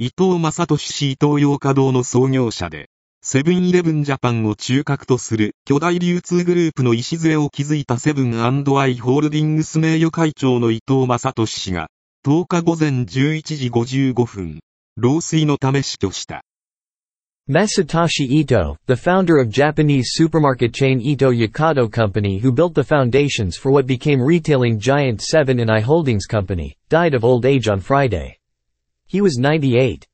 伊藤正俊氏伊藤洋華堂の創業者で、セブンイレブンジャパンを中核とする巨大流通グループの礎を築いたセブンアイ・ホールディングス名誉会長の伊藤正俊氏が、10日午前11時55分、老衰のため死去した。Masatoshi Ito, the founder of Japanese supermarket chain Ito Yokado Company who built the foundations for what became retailing giant 7 & I Holdings Company, died of old age on Friday. He was 98.